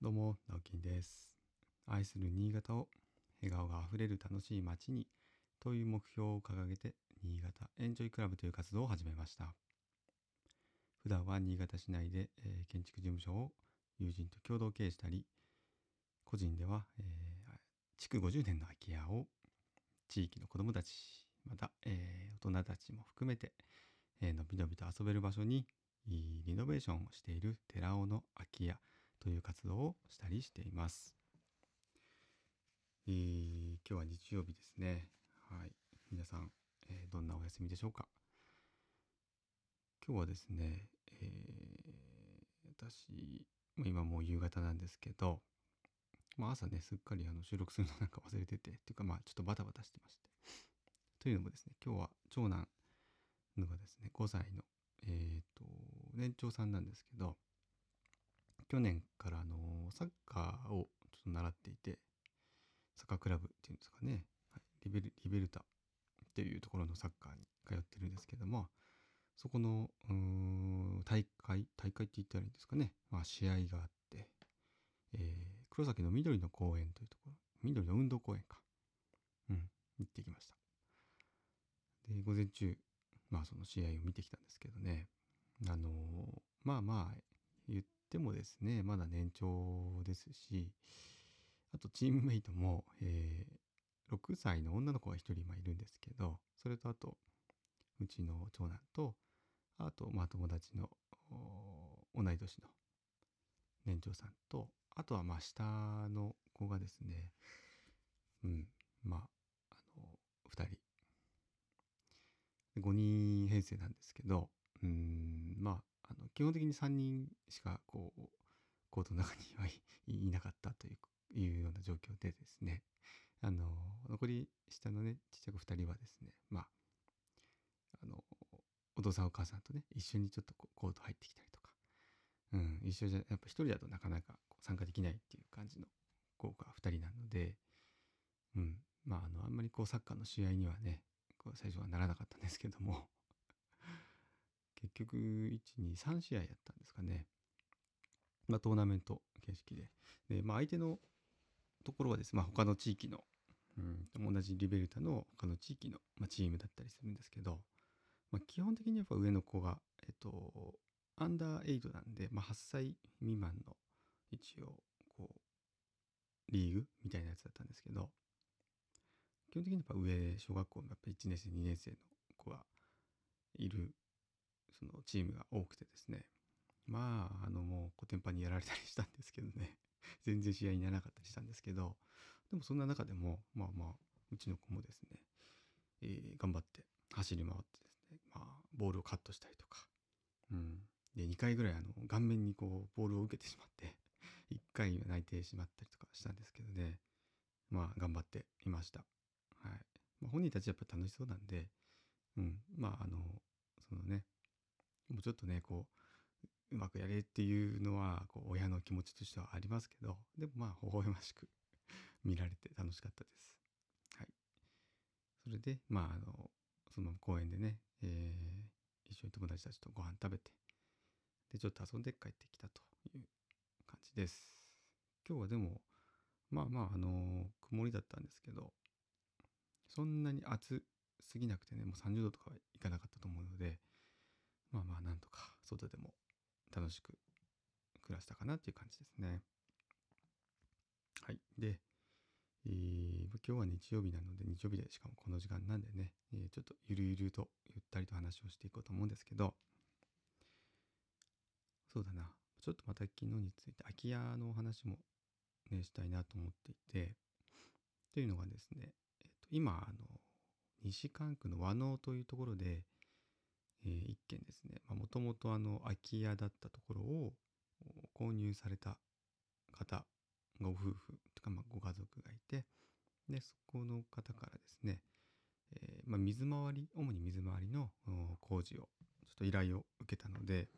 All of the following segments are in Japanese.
どうも、直樹です。愛する新潟を笑顔があふれる楽しい街にという目標を掲げて、新潟エンジョイクラブという活動を始めました。普段は新潟市内で、えー建築事務所を友人と共同経営したり、個人では、えー築50年の空き家を地域の子どもたち、また、えー大人たちも含めて、えーのびのびと遊べる場所にリノベーションをしている寺尾の空き家という活動をしたりしています。えー今日は日曜日ですね。はい。皆さん、えーどんなお休みでしょうか？今日はですね、えー私、今もう夕方なんですけど、まあ朝ね、すっかりあの収録するのなんか忘れてて、っていうかまあちょっとバタバタしてまして。というのもですね、今日は長男のがですね、5歳の、えっ、と、年長さんなんですけど、去年からあのサッカーをちょっと習っていて、サッカークラブっていうんですかね、はい、リベルリベルタっていうところのサッカーに通ってるんですけども、そこの大会、大会って言ったらいいんですかね、まあ、試合があって、えー黒崎の緑の公園というところ、緑の運動公園か、うん、行ってきました。で、午前中、まあその試合を見てきたんですけどね、あのーまあまあ、言ってもですね、まだ年長ですし、あとチームメイトも、えー6歳の女の子が1人今いるんですけど、それとあと、うちの長男と、あと、まあ友達の同い年の年長さんと、あとはまあ下の子がですね、うん、まあ、あの、2人。5人編成なんですけど、うん、まあ、あの基本的に3人しかこうコートの中にはいなかったというような状況でですね。あの残り下のねちっちゃく2人はですねまああのお父さんお母さんとね一緒にちょっとコート入ってきたりとか、うん、一緒じゃやっぱ一人だとなかなか参加できないっていう感じの子が2人なので、うん、まああのあんまりこうサッカーの試合にはねこう最初はならなかったんですけども。結局123試合やったんですかね、まあ、トーナメント形式で。で、まあ、相手のところはですね、まあ、他の地域の、うん、同じリベルタの他の地域の、まあ、チームだったりするんですけど、まあ、基本的にやっぱ上の子が、えっと、アンダー8なんで、まあ、8歳未満の一応こうリーグみたいなやつだったんですけど基本的にやっぱ上小学校のやっぱ1年生2年生の子がいるそのチームが多くてですね。まああのもうコテンパンにやられたりしたんですけどね。全然試合にならなかったりしたんですけど。でもそんな中でもまあまあうちの子もですね、えー頑張って走り回ってですねまあボールをカットしたりとか、うん、で2回ぐらいあの顔面にこうボールを受けてしまって 1回泣いてしまったりとかしたんですけどね。まあ頑張っていました。はい。まあ、本人たちやっぱ楽しそうなんで、うん、まああのそのねもうちょっとねこううまくやれっていうのはこう親の気持ちとしてはありますけどでもまあ微笑ましく 見られて楽しかったです。はい、それでまああのその公園でね、えー一緒に友達たちとご飯食べてでちょっと遊んで帰ってきたという感じです。今日はでもまあまああの曇りだったんですけどそんなに暑すぎなくてねもう30度とかはいかなかったと思うのでまあまあなんとか外でも楽しく暮らしたかなっていう感じですね。はい。で、えー今日は日曜日なので日曜日でしかもこの時間なんでね、えーちょっとゆるゆるとゆったりと話をしていこうと思うんですけどそうだなちょっとまた昨日について空き家のお話もねしたいなと思っていてというのがですね、えーと今あの西関区の和能というところで、えー一軒ですね。もともとあの空き家だったところを購入された方ご夫婦とかまあご家族がいてでそこの方からですね、えーまあ、水回り主に水回りの工事をちょっと依頼を受けたので、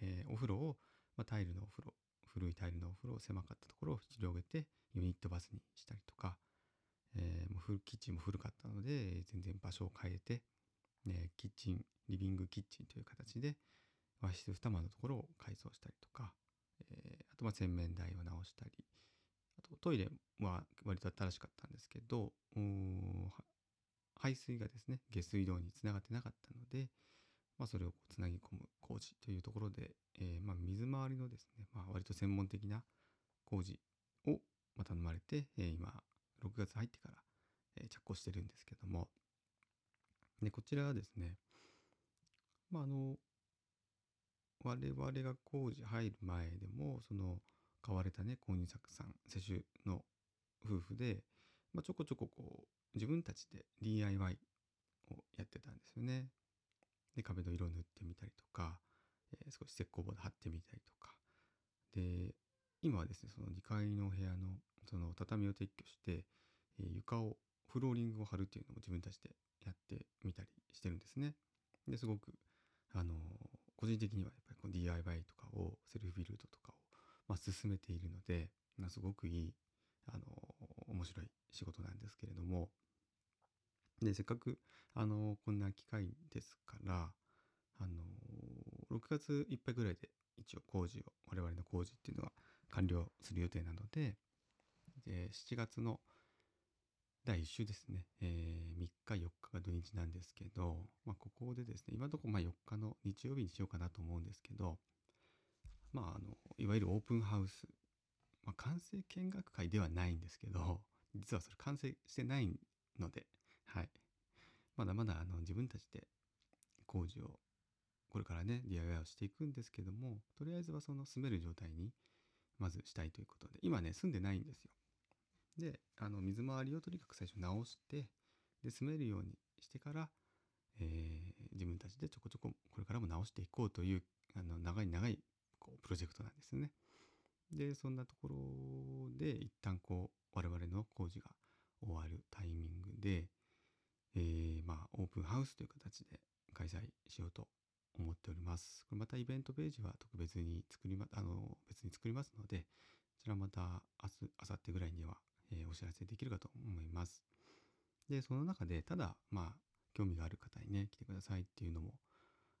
えーお風呂を、まあ、タイルのお風呂古いタイルのお風呂を狭かったところを広げてユニットバスにしたりとか、えーもうキッチンも古かったので全然場所を変えて、キッチンリビングキッチンという形で和室2間のところを改装したりとか、えあとま洗面台を直したりあとトイレは割と新しかったんですけど排水がですね下水道につながってなかったので、まあ、それをこうつなぎ込む工事というところで、えー、まあ水回りのですね、まあ、割と専門的な工事を頼まれて、えー、今6月入ってから、着工してるんですけどもでこちらはですねまああの我々が工事入る前でもその買われたね購入作さん世襲の夫婦で、まあ、ちょこちょここう自分たちで DIY をやってたんですよね。で壁の色を塗ってみたりとか、えー、少し石膏ボード貼ってみたりとかで今はですねその2階の部屋のその畳を撤去して、えー、床をフローリングを貼るっていうのも自分たちでやってみたりしてるんですね。ですごくあの、個人的にはやっぱりこう DIY とかをセルフビルドとかを、まあ、進めているので、まあ、すごくいいあの、面白い仕事なんですけれどもでせっかくあの、こんな機会ですからあの6月いっぱいぐらいで一応工事を我々の工事っていうのは完了する予定なのでで7月の第1週ですね、えー、3日4日が土日なんですけど、まあ、ここでですね今のところま4日の日曜日にしようかなと思うんですけどまああのいわゆるオープンハウス、まあ、完成見学会ではないんですけど 実はそれ完成してないので、はい、まだまだあの自分たちで工事をこれからね DIY をしていくんですけどもとりあえずはその住める状態にまずしたいということで今ね住んでないんですよ。であの水回りをとにかく最初直してで住めるようにしてから、えー、自分たちでちょこちょここれからも直していこうというあの長い長いこうプロジェクトなんですね。でそんなところで一旦こう我々の工事が終わるタイミングで、えー、まあオープンハウスという形で開催しようと思っております。これまたイベントページは特別に作りまあの別に作りますのでこちらまた明日明後日ぐらいにはえー、お知らせできるかと思います。で、その中で、ただ、まあ、興味がある方にね、来てくださいっていうのも、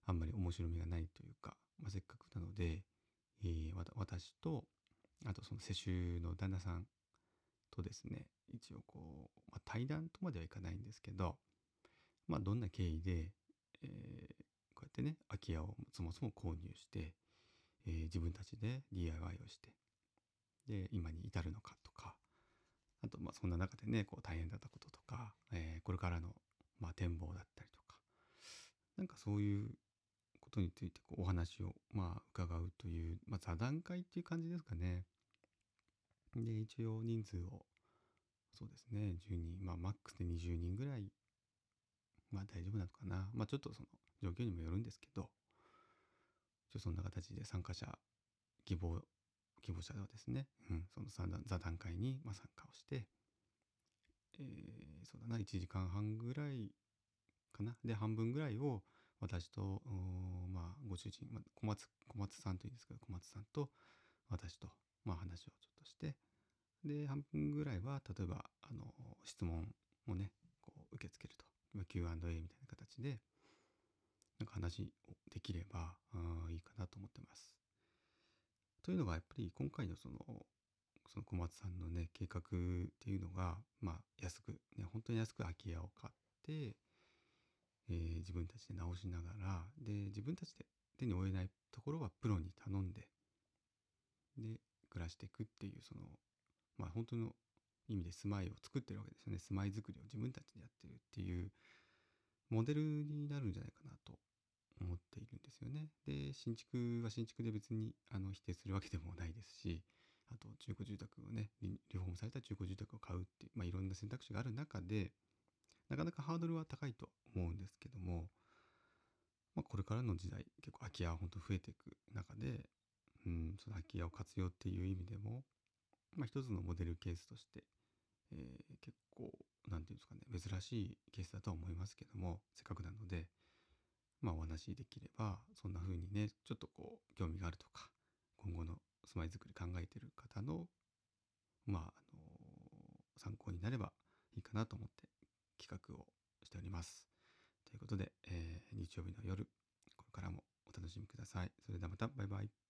あんまり面白みがないというか、まあ、せっかくなので、えー、私と、あとその世襲の旦那さんとですね、一応こう、まあ、対談とまではいかないんですけど、まあ、どんな経緯で、えー、こうやってね、空き家をそもそも購入して、えー、自分たちで DIY をして、で、今に至るのかとか、そんな中でね、こう大変だったこととか、えー、これからの、まあ、展望だったりとか、なんかそういうことについてこうお話を、まあ、伺うという、まあ、座談会っていう感じですかね。で、一応人数を、そうですね、10人、まあ、マックスで20人ぐらい、まあ、大丈夫なのかな。まあ、ちょっとその状況にもよるんですけど、一応そんな形で参加者希望希望者ではですね、うん、その座談会に参加をして、えー、そうだな1時間半ぐらいかな？で半分ぐらいを私とまあご主人、まあ、小松小松さんというんですけど小松さんと私とまあ話をちょっとしてで半分ぐらいは例えばあの質問をねこう受け付けると Q&A みたいな形でなんか話をできればいいかなと思ってます。というのがやっぱり今回のそのその小松さんのね計画っていうのがまあ安くね本当に安く空き家を買って、えー、自分たちで直しながらで自分たちで手に負えないところはプロに頼んでで暮らしていくっていうそのまあ本当の意味で住まいを作ってるわけですよね住まい作りを自分たちでやってるっていうモデルになるんじゃないかなと思っているんですよね。で新築は新築で別にあの否定するわけでもないですしあと中古住宅をねリフォームされた中古住宅を買うっていう、まあ、いろんな選択肢がある中でなかなかハードルは高いと思うんですけども、まあ、これからの時代結構空き家は本当増えていく中で、うん、その空き家を活用っていう意味でも、まあ、一つのモデルケースとして、えー、結構何て言うんですかね珍しいケースだとは思いますけどもせっかくなのでまあ、お話できればそんな風にねちょっとこう興味があるとか今後の住まいづくり考えてる方のまあ、あの参考になればいいかなと思って企画をしております。ということで、えー、日曜日の夜これからもお楽しみください。それではまたバイバイ。